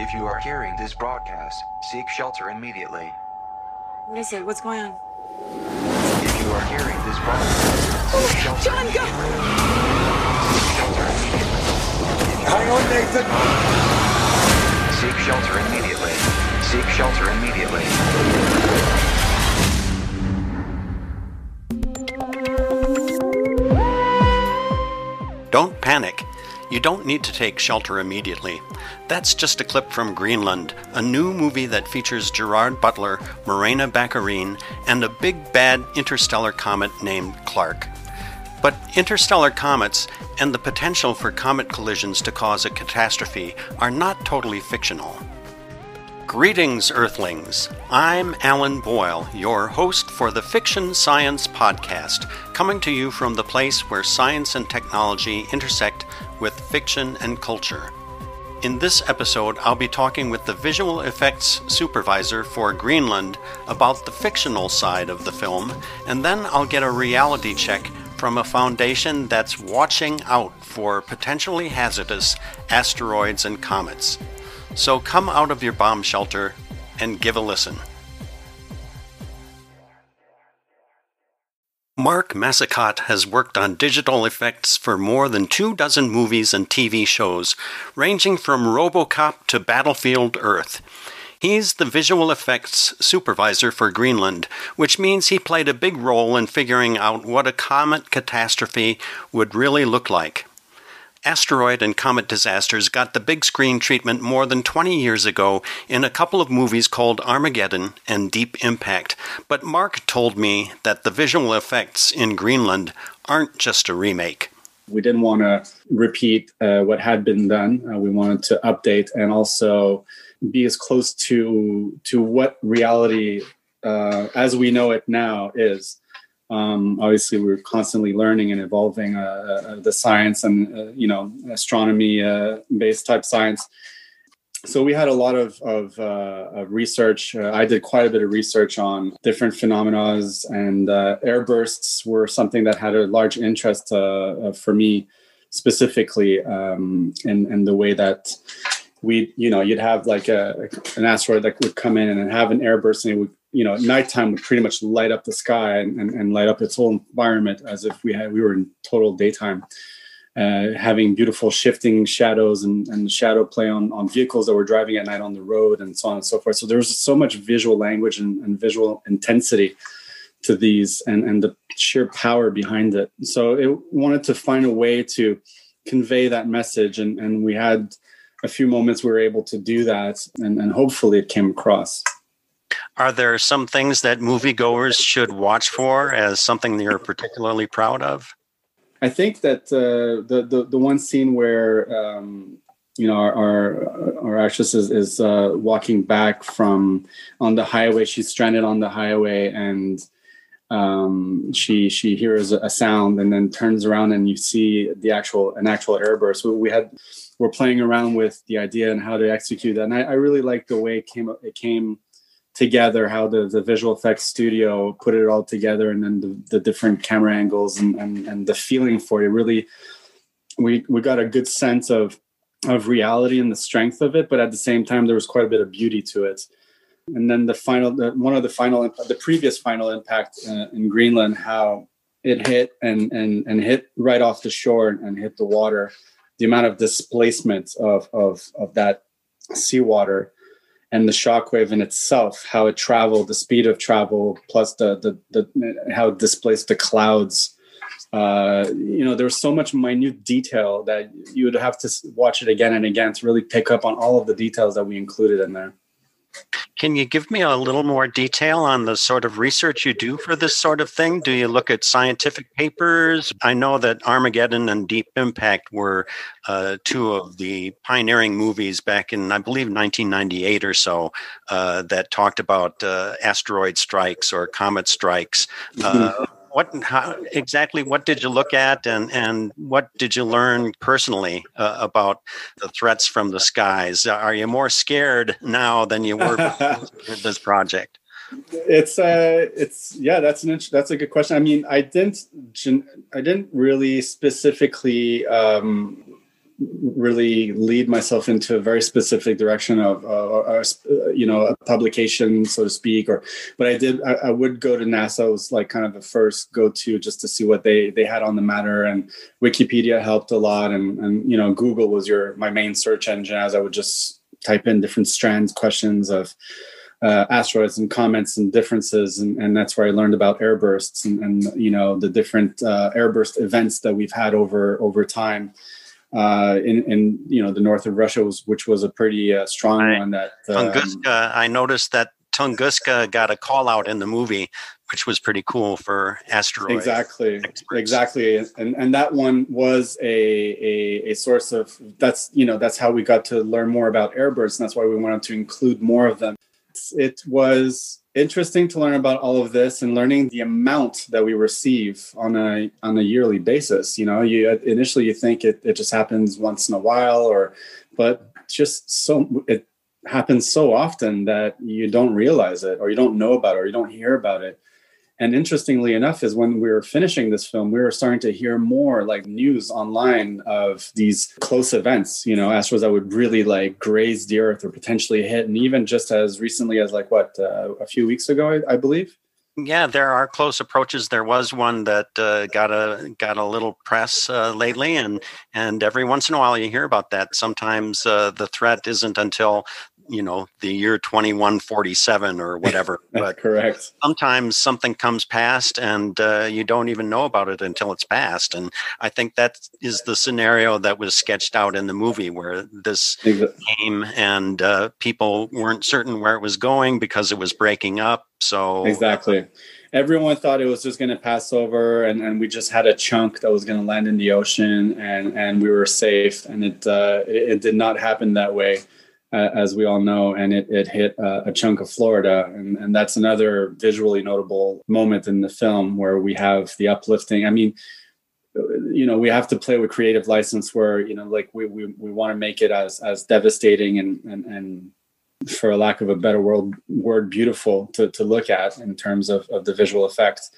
If you are hearing this broadcast, seek shelter immediately. What is it? What's going on? If you are hearing this broadcast, seek oh, shelter John, go! Seek shelter immediately. Hang on, Nathan. Seek shelter immediately. Seek shelter immediately. Don't panic. You don't need to take shelter immediately. That's just a clip from Greenland, a new movie that features Gerard Butler, Morena Baccarin, and a big bad interstellar comet named Clarke. But interstellar comets and the potential for comet collisions to cause a catastrophe are not totally fictional. Greetings, Earthlings. I'm Alan Boyle, your host for the Fiction Science Podcast, coming to you from the place where science and technology intersect with fiction and culture. In this episode, I'll be talking with the visual effects supervisor for Greenland about the fictional side of the film, and then I'll get a reality check from a foundation that's watching out for potentially hazardous asteroids and comets. So come out of your bomb shelter and give a listen. Mark Massicotte has worked on digital effects for more than two dozen movies and TV shows, ranging from Robocop to Battlefield Earth. He's the visual effects supervisor for Greenland, which means he played a big role in figuring out what a comet catastrophe would really look like. Asteroid and comet disasters got the big screen treatment more than 20 years ago in a couple of movies called Armageddon and Deep Impact, but Mark told me that the visual effects in Greenland aren't just a remake. We didn't want to repeat uh, what had been done. Uh, we wanted to update and also be as close to to what reality uh, as we know it now is. Um, obviously, we're constantly learning and evolving uh, uh, the science and uh, you know astronomy uh, based type science. So we had a lot of of, uh, of research. Uh, I did quite a bit of research on different phenomena, and airbursts were something that had a large interest for me specifically, um, in, in the way that we you know you'd have like a an asteroid that would come in and have an airburst and it would you know, nighttime would pretty much light up the sky and, and, and, light up its whole environment as if we had we were in total daytime, uh, having beautiful shifting shadows and, and shadow play on, on vehicles that were driving at night on the road and so on and so forth. So there was so much visual language and, and visual intensity to these and, and the sheer power behind it. So it wanted to find a way to convey that message and, and we had a few moments we were able to do that and, and hopefully it came across. Are there some things that moviegoers should watch for as something that you're particularly proud of? I think that uh, the, the the one scene where um, you know our our, our actress is, is uh, walking back from on the highway. She's stranded on the highway and um, she she hears a sound and then turns around and you see the actual an actual airburst. So we had we're playing around with the idea and how to execute that, and I, I really like the way it came it came together how the, the visual effects studio put it all together and then the, the different camera angles and, and, and the feeling for it really we we got a good sense of of reality and the strength of it but at the same time there was quite a bit of beauty to it. And then the final the, one of the final the previous final impact uh, in greenland how it hit and and and hit right off the shore and hit the water the amount of displacement of of of that seawater and the shockwave in itself, how it traveled, the speed of travel, plus the the, the how it displaced the clouds. Uh, you know, there was so much minute detail that you would have to watch it again and again to really pick up on all of the details that we included in there. Can you give me a little more detail on the sort of research you do for this sort of thing? Do you look at scientific papers? I know that Armageddon and Deep Impact were uh, two of the pioneering movies back in, I believe, 1998 or so uh, that talked about uh, asteroid strikes or comet strikes. Uh, what how, exactly what did you look at and and what did you learn personally uh, about the threats from the skies? Are you more scared now than you were before this project? It's uh it's yeah that's an that's a good question. I mean i didn't i didn't really specifically um really lead myself into a very specific direction of, uh, you know, a publication, so to speak. Or, but I did, I, I, would go to NASA. Was like kind of the first go to just to see what they they had on the matter, and Wikipedia helped a lot, and and you know, Google was your my main search engine as I would just type in different strands questions of uh, asteroids and comets and differences and, and that's where i learned about airbursts and, and you know the different uh, airburst events that we've had over over time uh, in, in you know the north of russia was, which was a pretty uh, strong I, one that um, tunguska i noticed that tunguska got a call out in the movie which was pretty cool for asteroids. Exactly. Experts. exactly. And and that one was a, a a source of that's you know that's how we got to learn more about airbursts and that's why we wanted to include more of them it was interesting to learn about all of this and learning the amount that we receive on a on a yearly basis. You know you initially you think it, it just happens once in a while or but just so it happens so often that you don't realize it or you don't know about it or you don't hear about it and interestingly enough is when we were finishing this film we were starting to hear more like news online of these close events you know asteroids that would really like graze the earth or potentially hit. And even just as recently as like what uh, a few weeks ago I, I, believe? Yeah there are close approaches. There was one that uh, got a got a little press uh, lately. And and every once in a while you hear about that. Sometimes uh, the threat isn't until you know the year 2147 or whatever but correct sometimes something comes past and uh, you don't even know about it until it's past and i think that is the scenario that was sketched out in the movie where this exactly. came and uh, people weren't certain where it was going because it was breaking up so exactly everyone thought it was just going to pass over and, and we just had a chunk that was going to land in the ocean and and we were safe and it uh, it, it did not happen that way uh, as we all know, and it, it hit uh, a chunk of Florida. And, and that's another visually notable moment in the film where we have the uplifting. I mean, you know, we have to play with creative license where, you know, like we, we, we want to make it as, as devastating and, and, and for a lack of a better word, word beautiful to, to look at in terms of, of the visual effects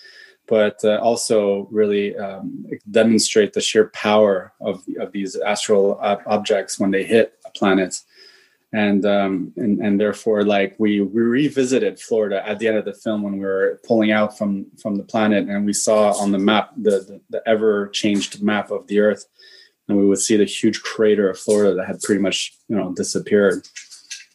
but uh, also really um, demonstrate the sheer power of, of these astral objects when they hit a planet and um, and and therefore like we, we revisited Florida at the end of the film when we were pulling out from from the planet and we saw on the map the, the, the ever changed map of the Earth. And we would see the huge crater of Florida that had pretty much you know disappeared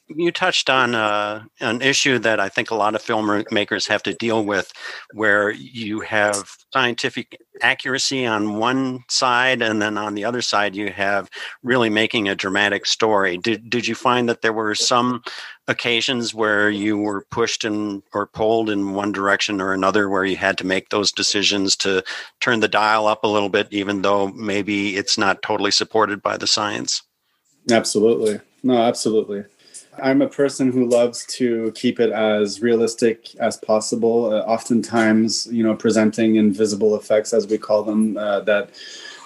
you touched on uh, an issue that I think a lot of filmmakers have to deal with, where you have scientific accuracy on one side, and then on the other side, you have really making a dramatic story. Did Did you find that there were some occasions where you were pushed in or pulled in one direction or another, where you had to make those decisions to turn the dial up a little bit, even though maybe it's not totally supported by the science? Absolutely. No, absolutely. I'm a person who loves to keep it as realistic as possible. Uh, oftentimes, you know, presenting invisible effects, as we call them, uh, that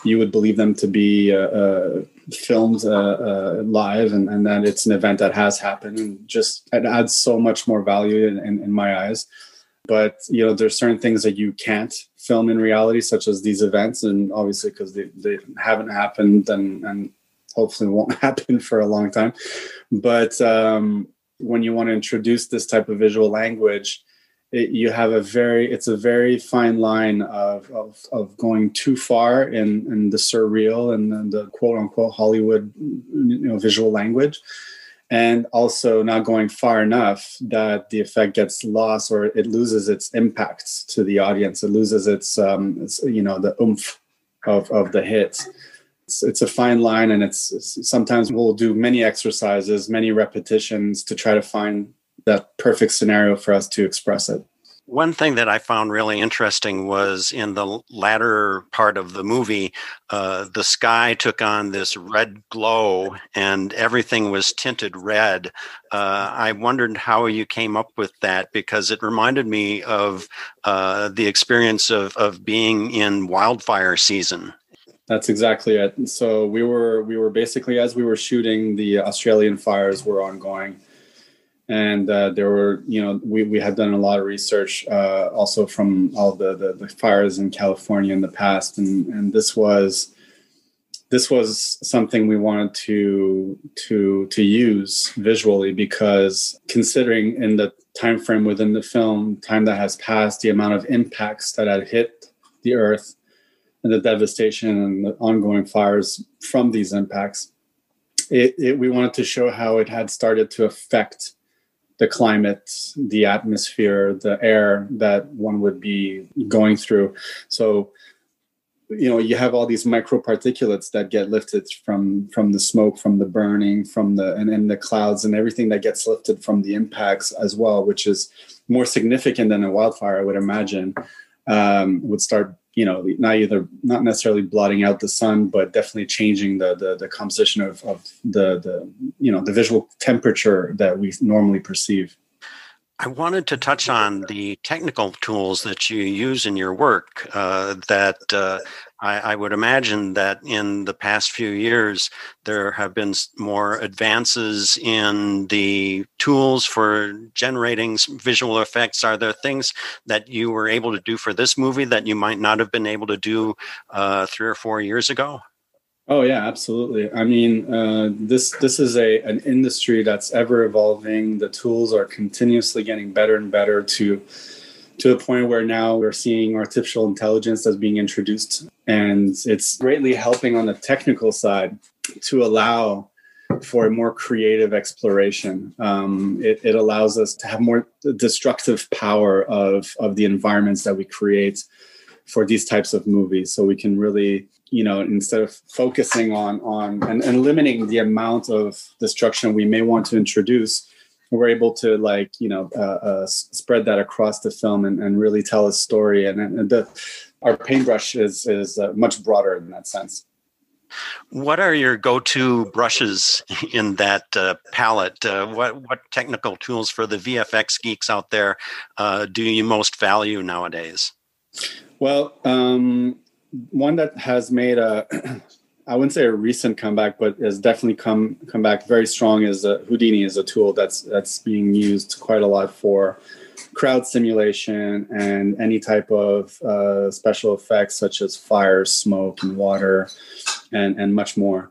you would believe them to be uh, uh filmed uh, uh, live and, and, that it's an event that has happened. And just it adds so much more value in, in, in my eyes. But you know, there's certain things that you can't film in reality, such as these events, and obviously because they, they haven't happened and and hopefully won't happen for a long time. But um, when you want to introduce this type of visual language, it, you have a very it's a very fine line of of, of going too far in, in the surreal and the quote unquote Hollywood you know visual language. And also not going far enough that the effect gets lost or it loses its impact to the audience. It loses its, um, its you know the oomph of, of the hit it's, it's a fine line and it's, it's sometimes we'll do many exercises many repetitions to try to find that perfect scenario for us to express it one thing that I found really interesting was in the latter part of the movie, uh, the sky took on this red glow and everything was tinted red. Uh, I wondered how you came up with that because it reminded me of uh, the experience of, of being in wildfire season. That's exactly it. So we were we were basically as we were shooting, the Australian fires were ongoing, and uh, there were you know we, we had done a lot of research uh, also from all the, the, the fires in California in the past, and and this was this was something we wanted to to to use visually because considering in the time frame within the film time that has passed the amount of impacts that had hit the earth and the devastation and the ongoing fires from these impacts it, it, we wanted to show how it had started to affect the climate the atmosphere the air that one would be going through. So you know you have all these microparticulates that get lifted from from the smoke from the burning from the and, and the clouds and everything that gets lifted from the impacts as well which is more significant than a wildfire i would imagine um, would start you know not either not necessarily blotting out the sun but definitely changing the the, the composition of, of the the you know the visual temperature that we normally perceive I wanted to touch on the technical tools that you use in your work. Uh, that uh, I, I, would imagine that in the past few years, there have been more advances in the tools for generating visual effects. Are there things that you were able to do for this movie that you might not have been able to do uh, three or four years ago? Oh yeah, absolutely. I mean, uh, this this is a an industry that's ever evolving. The tools are continuously getting better and better to to the point where now we're seeing artificial intelligence as being introduced, and it's greatly helping on the technical side to allow for a more creative exploration. Um, it, it allows us to have more destructive power of of the environments that we create for these types of movies, so we can really you know instead of focusing on on and, and limiting the amount of destruction we may want to introduce we're able to like you know uh, uh, spread that across the film and, and really tell a story and, and the our paintbrush is is uh, much broader in that sense what are your go-to brushes in that uh, palette? Uh, what what technical tools for the VFX geeks out there uh, do you most value nowadays? Well, um, one that has made a I wouldn't say a recent comeback, but has definitely come come back very strong. Is a, Houdini is a tool that's that's being used quite a lot for crowd simulation and any type of uh, special effects such as fire, smoke, and water, and and much more.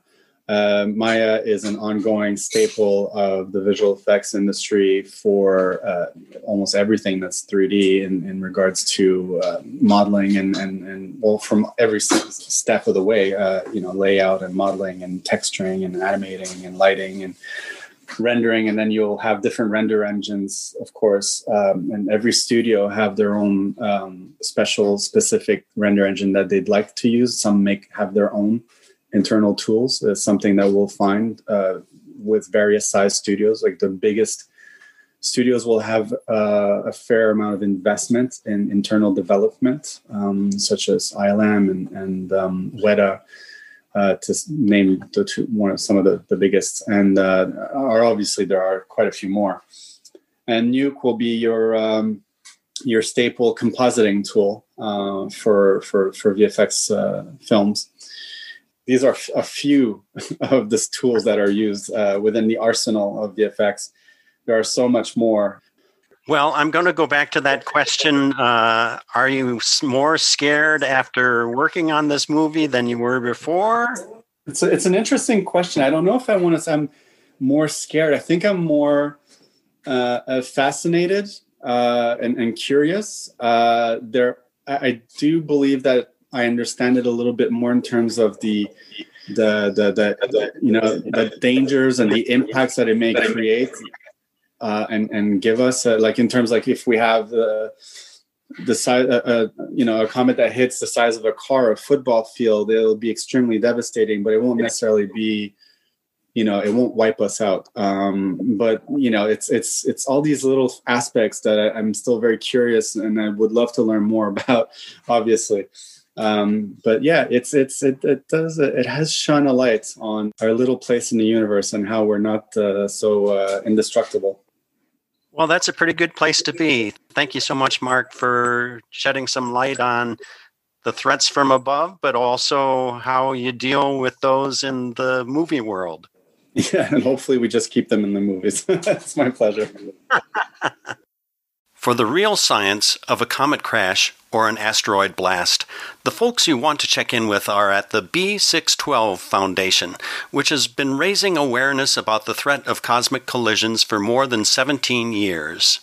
Uh, Maya is an ongoing staple of the visual effects industry for uh, almost everything that's 3D in, in regards to uh, modeling and, and, and well, from every step of the way, uh, you know, layout and modeling and texturing and animating and lighting and rendering. And then you'll have different render engines, of course, um, and every studio have their own um, special specific render engine that they'd like to use. Some make have their own internal tools is something that we'll find uh, with various size studios. Like the biggest studios will have uh, a fair amount of investment in internal development, um, such as ILM and, and um, Weta. Uh, to name the two, one of some of the, the biggest, and uh, are obviously there are quite a few more. And Nuke will be your um, your staple compositing tool uh, for for for VFX uh, films these are a few of the tools that are used uh, within the arsenal of VFX. There are so much more. Well, I'm going to go back to that question. Uh, are you more scared after working on this movie than you were before? It's, a, it's an interesting question. I don't know if I want to say I'm more scared. I think I'm more uh, uh fascinated uh, and, and, curious. Uh, there, I, I do believe that I understand it a little bit more in terms of the the the, the, the you know the dangers and the impacts that it may create uh, and and give us uh, like in terms like if we have the the size uh, uh, you know a comet that hits the size of a car a football field it'll be extremely devastating but it won't necessarily be you know it won't wipe us out. Um, but you know it's it's it's all these little aspects that I, i'm still very curious and i would love to learn more about obviously um, but yeah, it's it's it, it does it has shone a light on our little place in the universe and how we're not uh, so uh, indestructible. Well, that's a pretty good place to be. Thank you so much, Mark, for shedding some light on the threats from above, but also how you deal with those in the movie world. Yeah, and hopefully we just keep them in the movies. it's my pleasure. For the real science of a comet crash or an asteroid blast, the folks you want to check in with are at the B612 Foundation, which has been raising awareness about the threat of cosmic collisions for more than 17 years.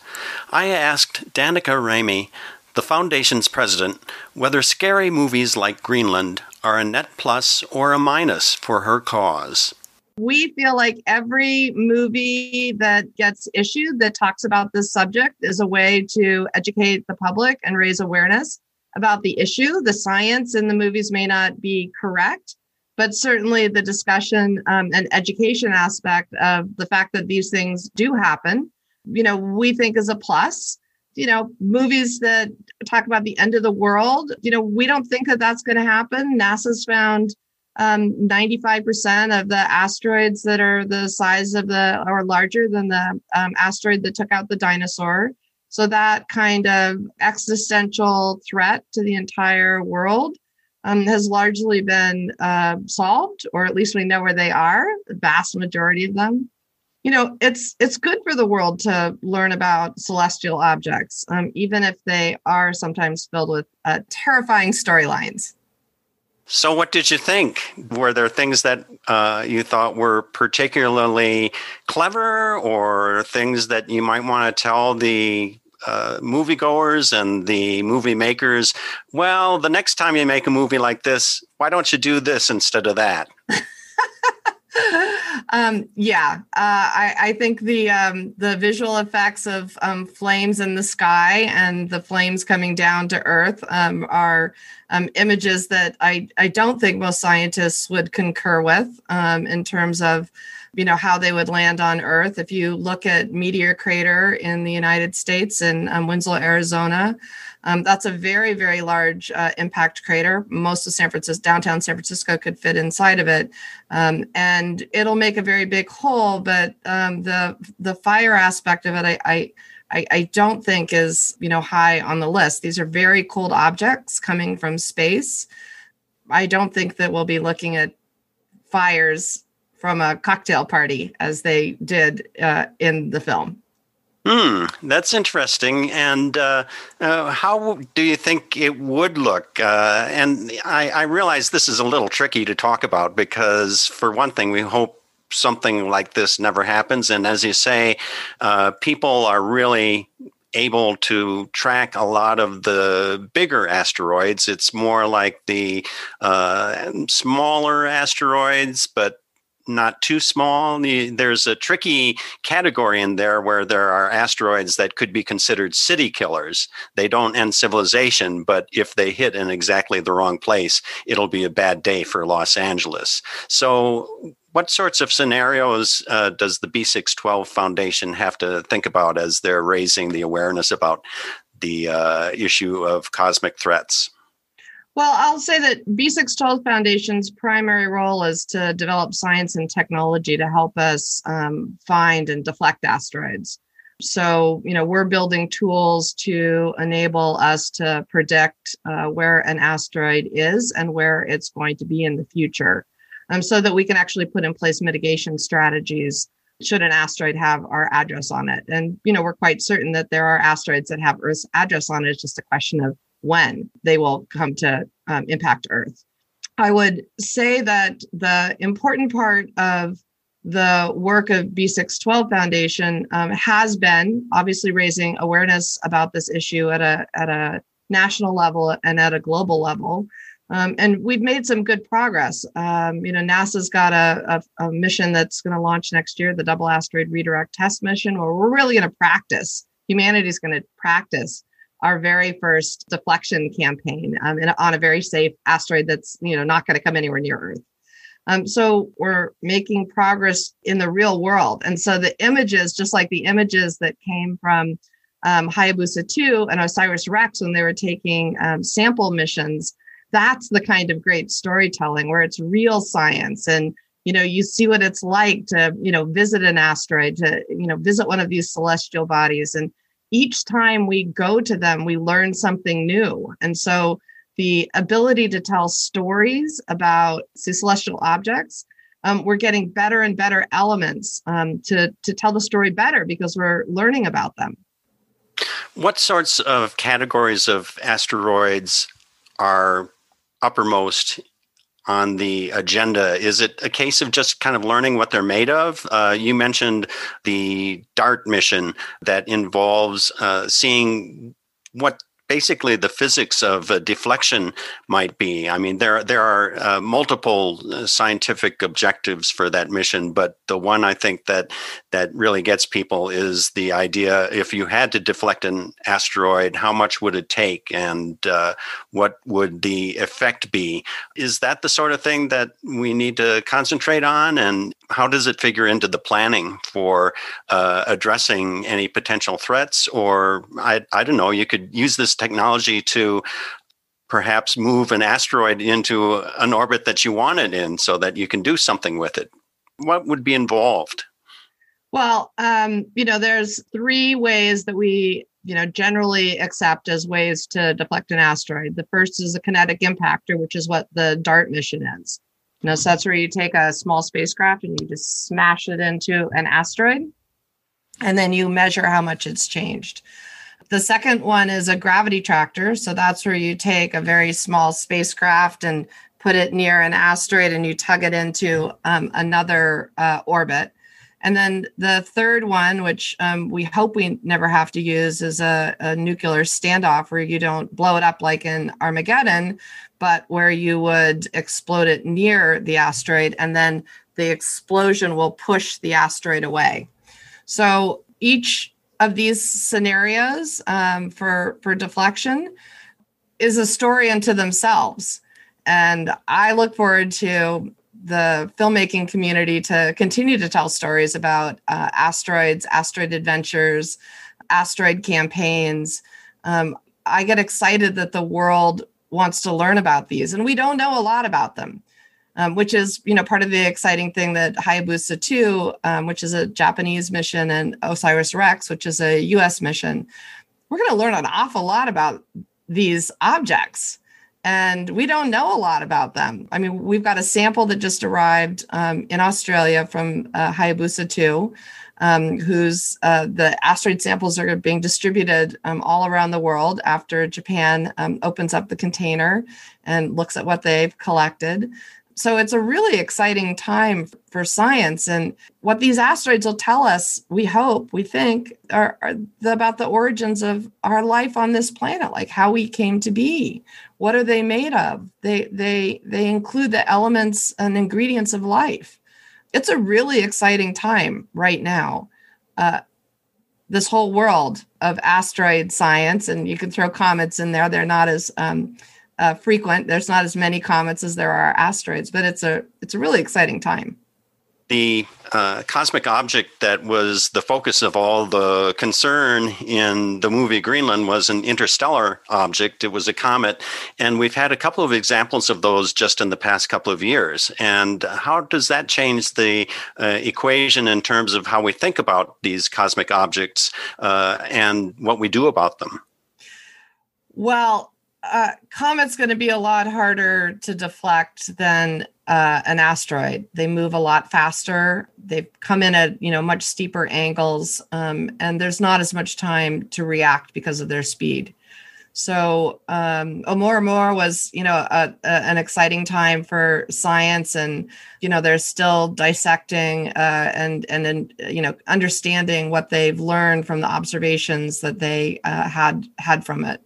I asked Danica Remy, the Foundation's president, whether scary movies like Greenland are a net plus or a minus for her cause we feel like every movie that gets issued that talks about this subject is a way to educate the public and raise awareness about the issue. The science in the movies may not be correct, but certainly the discussion um, and education aspect of the fact that these things do happen, you know, we think is a plus. You know, movies that talk about the end of the world, you know, we don't think that that's going to happen. NASA's found um, 95% of the asteroids that are the size of the or larger than the um, asteroid that took out the dinosaur. So that kind of existential threat to the entire world um, has largely been uh, solved, or at least we know where they are. The vast majority of them. You know, it's it's good for the world to learn about celestial objects, um, even if they are sometimes filled with uh, terrifying storylines. So, what did you think? Were there things that uh, you thought were particularly clever, or things that you might want to tell the uh, moviegoers and the movie makers? Well, the next time you make a movie like this, why don't you do this instead of that? um, yeah, uh, I, I, think the um, the visual effects of um, flames in the sky and the flames coming down to Earth um, are um, images that I I don't think most scientists would concur with um, in terms of you know how they would land on Earth. If you look at Meteor Crater in the United States in Winslow, Arizona. Um, that's a very, very large uh, impact crater. Most of San Francisco, downtown San Francisco, could fit inside of it, um, and it'll make a very big hole. But um, the the fire aspect of it, I, I I, don't think is you know high on the list. These are very cold objects coming from space. I don't think that we'll be looking at fires from a cocktail party as they did uh, in the film. Hmm, that's interesting. And uh, uh, how do you think it would look? Uh, and I, I, realize this is a little tricky to talk about because, for one thing, we hope something like this never happens. And as you say, uh, people are really able to track a lot of the bigger asteroids. It's more like the uh, smaller asteroids, but not too small. There's a tricky category in there where there are asteroids that could be considered city killers. They don't end civilization, but if they hit in exactly the wrong place, it'll be a bad day for Los Angeles. So, what sorts of scenarios uh, does the B612 Foundation have to think about as they're raising the awareness about the uh, issue of cosmic threats? Well, I'll say that B612 Foundation's primary role is to develop science and technology to help us um, find and deflect asteroids. So, you know, we're building tools to enable us to predict uh, where an asteroid is and where it's going to be in the future, um, so that we can actually put in place mitigation strategies should an asteroid have our address on it. And, you know, we're quite certain that there are asteroids that have Earth's address on it. It's just a question of when they will come to um, impact Earth. I would say that the important part of the work of B612 Foundation um, has been obviously raising awareness about this issue at a at a national level and at a global level. Um, and we've made some good progress. Um, you know, NASA's got a, a, a mission that's going to launch next year, the Double Asteroid Redirect Test Mission, where we're really going to practice. Humanity's going to practice our very first deflection campaign um, a, on a very safe asteroid that's you know not going to come anywhere near Earth. Um, so we're making progress in the real world, and so the images, just like the images that came from um, Hayabusa 2 and OSIRIS REx when they were taking um, sample missions, that's the kind of great storytelling where it's real science. And you know you see what it's like to you know visit an asteroid to you know visit one of these celestial bodies. And each time we go to them, we learn something new. And so the ability to tell stories about celestial objects, um, we're getting better and better elements um, to, to tell the story better because we're learning about them. What sorts of categories of asteroids are uppermost on the agenda? Is it a case of just kind of learning what they're made of? Uh, you mentioned the DART mission that involves uh, seeing what basically the physics of uh, deflection might be. I mean, there there are uh, multiple uh, scientific objectives for that mission, but the one I think that that really gets people is the idea: if you had to deflect an asteroid, how much would it take, and uh, what would the effect be? Is that the sort of thing that we need to concentrate on, and how does it figure into the planning for uh, addressing any potential threats? Or I I don't know, you could use this technology to perhaps move an asteroid into an orbit that you want it in so that you can do something with it. What would be involved? Well, um, you know, there's three ways that we, you know, generally accept as ways to deflect an asteroid. The first is a kinetic impactor, which is what the DART mission is. Know, so that's where you take a small spacecraft and you just smash it into an asteroid, and then you measure how much it's changed. The second one is a gravity tractor. So that's where you take a very small spacecraft and put it near an asteroid and you tug it into um, another uh, orbit. And then the third one, which um, we hope we never have to use, is a, a, nuclear standoff where you don't blow it up like in Armageddon, but where you would explode it near the asteroid and then the explosion will push the asteroid away. So each of these scenarios um, for for deflection is a story unto themselves and i look forward to the filmmaking community to continue to tell stories about uh, asteroids asteroid adventures asteroid campaigns um, i get excited that the world wants to learn about these and we don't know a lot about them um, which is you know part of the exciting thing that Hayabusa 2, um, which is a Japanese mission, and OSIRIS REx, which is a U.S. mission. We're going to learn an awful lot about these objects, and we don't know a lot about them. I mean, we've got a sample that just arrived um, in Australia from uh, Hayabusa 2. Um, whose uh, the asteroid samples are being distributed um, all around the world after Japan um, opens up the container and looks at what they've collected. So it's a really exciting time for science. And what these asteroids will tell us, we hope, we think, are, are the, about the origins of our life on this planet, like how we came to be. What are they made of? They they they include the elements and ingredients of life. It's a really exciting time right now. Uh, this whole world of asteroid science, and you can throw comets in there. They're not as um, uh, frequent. There's not as many comets as there are asteroids, but it's a it's a really exciting time. The uh, cosmic object that was the focus of all the concern in the movie Greenland was an interstellar object. It was a comet, and we've had a couple of examples of those just in the past couple of years. And how does that change the uh, equation in terms of how we think about these cosmic objects uh, and what we do about them? Well, uh, comet's going to be a lot harder to deflect than uh, an asteroid. They move a lot faster. They come in at you know much steeper angles, um, and there's not as much time to react because of their speed. So um, Oumuamua was you know a, a, an exciting time for science, and you know they're still dissecting uh, and and and you know understanding what they've learned from the observations that they uh, had had from it.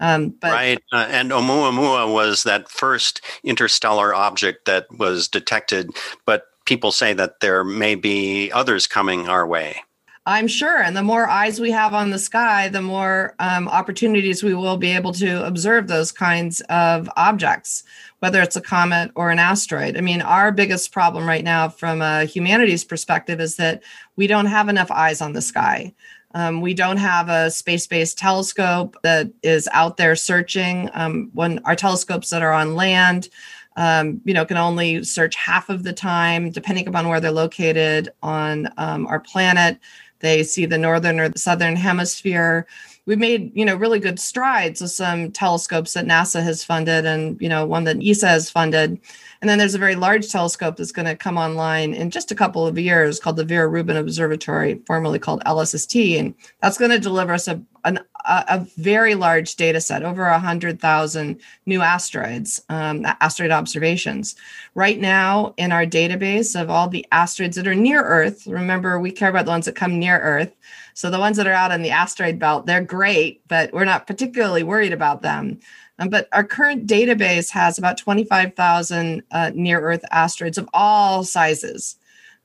Um, but right, uh, and Oumuamua was that first interstellar object that was detected, but people say that there may be others coming our way. I'm sure. And the more eyes we have on the sky, the more um, opportunities we will be able to observe those kinds of objects, whether it's a comet or an asteroid. I mean, our biggest problem right now, from a humanities perspective, is that we don't have enough eyes on the sky. Um, we don't have a space based telescope that is out there searching. Um, when our telescopes that are on land, um, you know, can only search half of the time, depending upon where they're located on um, our planet. They see the northern or the southern hemisphere. We've made, you know, really good strides with some telescopes that NASA has funded and, you know, one that ESA has funded. And then there's a very large telescope that's going to come online in just a couple of years called the Vera Rubin Observatory, formerly called LSST. And that's going to deliver us a, an, a, very large data set, over 100,000 new asteroids, um, asteroid observations. Right now, in our database of all the asteroids that are near Earth, remember, we care about the ones that come near Earth. So the ones that are out in the asteroid belt, they're great, but we're not particularly worried about them. Um, but our current database has about 25,000 uh, near Earth asteroids of all sizes.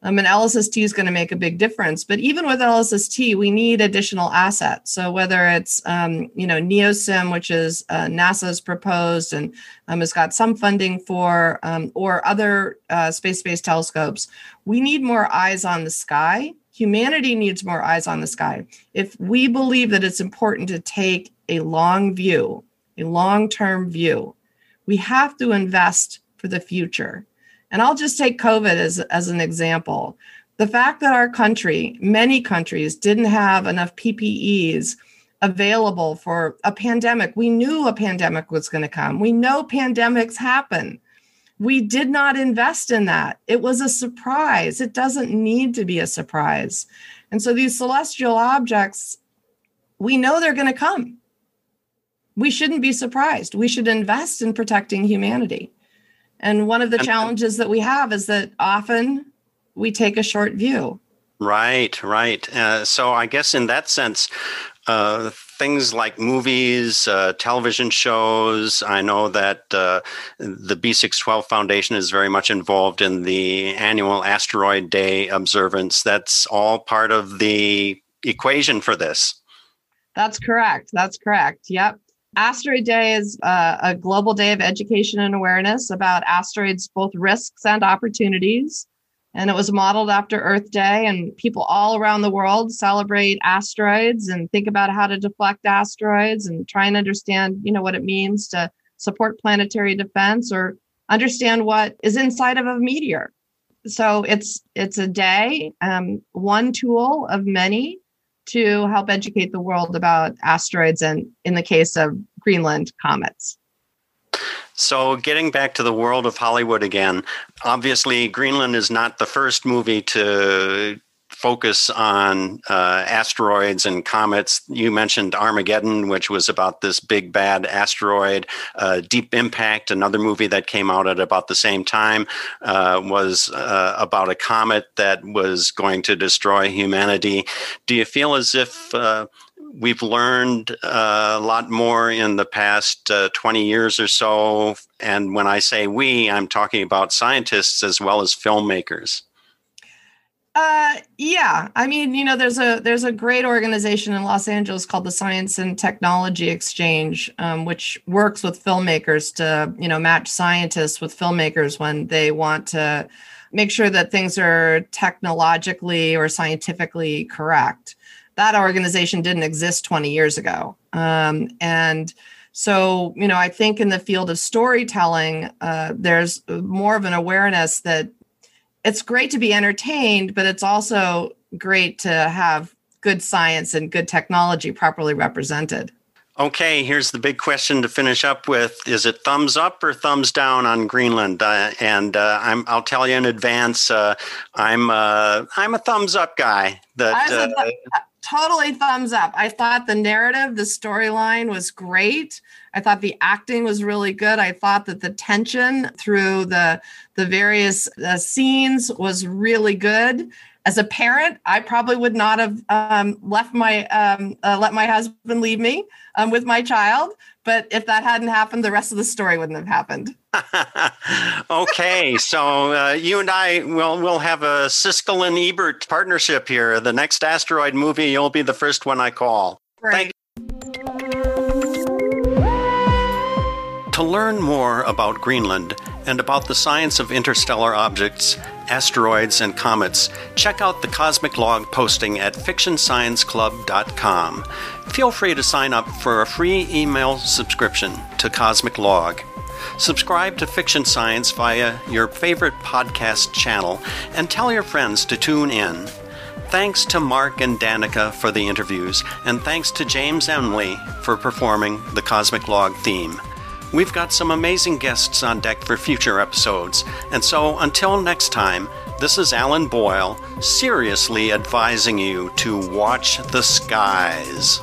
Um, and LSST is going to make a big difference. But even with LSST, we need additional assets. So whether it's um, you know NEOCam, which is uh, NASA's proposed and um, has got some funding for, um, or other uh, space-based telescopes, we need more eyes on the sky. Humanity needs more eyes on the sky. If we believe that it's important to take a long view a long term view. We have to invest for the future. And I'll just take COVID as, as an example. The fact that our country, many countries, didn't have enough PPEs available for a pandemic. We knew a pandemic was going to come. We know pandemics happen. We did not invest in that. It was a surprise. It doesn't need to be a surprise. And so these celestial objects, we know they're going to come we shouldn't be surprised. We should invest in protecting humanity. And one of the challenges that we have is that often we take a short view. Right, right. Uh, so I guess in that sense, uh, things like movies, uh, television shows. I know that uh, the B612 Foundation is very much involved in the annual Asteroid Day observance. That's all part of the equation for this. That's correct. That's correct. Yep. Asteroid Day is uh, a global day of education and awareness about asteroids, both risks and opportunities. And it was modeled after Earth Day, and people all around the world celebrate asteroids and think about how to deflect asteroids and try and understand, you know, what it means to support planetary defense or understand what is inside of a meteor. So it's it's a day, um, one tool of many to help educate the world about asteroids and, in the case of Greenland, comets. So, getting back to the world of Hollywood again, obviously, Greenland is not the first movie to focus on uh, asteroids and comets. You mentioned Armageddon, which was about this big bad asteroid. Uh, Deep Impact, another movie that came out at about the same time, uh, was uh, about a comet that was going to destroy humanity. Do you feel as if uh, we've learned uh, a lot more in the past uh, 20 years or so. And when I say we, I'm talking about scientists as well as filmmakers. Uh, yeah. I mean, you know, there's a there's a great organization in Los Angeles called the Science and Technology Exchange, um, which works with filmmakers to you know match scientists with filmmakers when they want to make sure that things are technologically or scientifically correct. That organization didn't exist 20 years ago, um, and so you know, I think in the field of storytelling, uh, there's more of an awareness that it's great to be entertained, but it's also great to have good science and good technology properly represented. Okay, here's the big question to finish up with: Is it thumbs up or thumbs down on Greenland? Uh, and uh, i will tell you in advance, uh, I'm uh, I'm a thumbs up guy. That th- uh, totally thumbs up. I thought the narrative, the storyline was great. I thought the acting was really good. I thought that the tension through the the various uh, scenes was really good. As a parent, I probably would not have um, left my um, uh, let my husband leave me um, with my child. But if that hadn't happened, the rest of the story wouldn't have happened. okay, so uh, you and I will will have a Siskel and Ebert partnership here. The next asteroid movie, you'll be the first one I call. Right. To learn more about Greenland and about the science of interstellar objects, asteroids, and comets, check out the Cosmic Log posting at fictionscienceclub.com. Feel free to sign up for a free email subscription to Cosmic Log. Subscribe to Fiction Science via your favorite podcast channel and tell your friends to tune in. Thanks to Mark and Danica for the interviews, and thanks to James Emily for performing the Cosmic Log theme. We've got some amazing guests on deck for future episodes, and so until next time, this is Alan Boyle, seriously advising you to watch the skies.